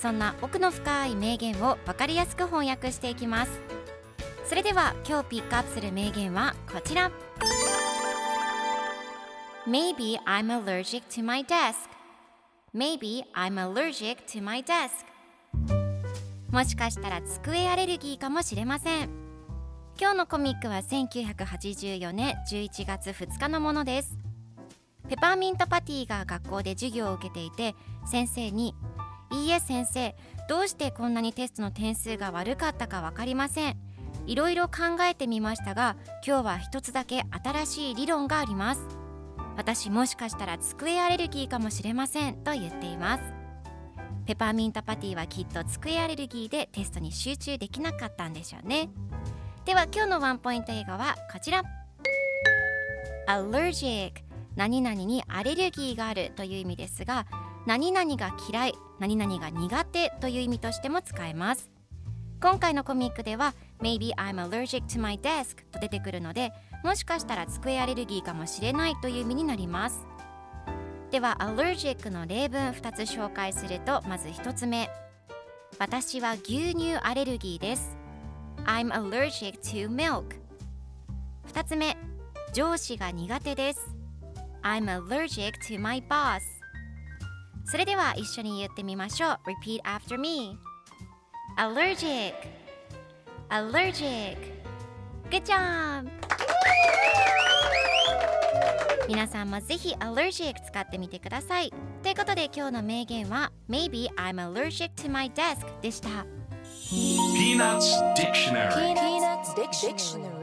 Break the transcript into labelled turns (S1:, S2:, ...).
S1: そんな奥の深い名言を分かりやすく翻訳していきます。それでは今日ピックアップする名言はこちら。Maybe I'm allergic to my desk. Maybe I'm allergic to my desk. もしかしたら机アレルギーかもしれません。今日のコミックは1984年11月2日のものです。ペパーミントパティが学校で授業を受けていて先生に「いいえ先生どうしてこんなにテストの点数が悪かったか分かりません」いろいろ考えてみましたが今日は一つだけ新しい理論があります。私もしかしたら机アレルギーかもしれませんと言っています。ペパーミントパティはきっと机アレルギーでテストに集中できなかったんでしょうね。では今日のワンポイント映画はこちら。Allergic 何々にアレルギーがあるという意味ですが何々が嫌い何々が苦手という意味としても使えます。今回のコミックでは Maybe I'm allergic to my desk と出てくるのでもしかしたら机アレルギーかもしれないという意味になります。では allergic の例文2つ紹介するとまず1つ目。私は牛乳アレルギーです。I'm allergic to milk 2つ目。上司が苦手です。I'm allergic to my boss それでは一緒に言ってみましょう Repeat after me Allergic Allergic Good job 皆さんもぜひ allergic 使ってみてくださいということで今日の名言は Maybe I'm allergic to my desk でした
S2: Peanuts Dictionary
S3: Peanuts Dictionary.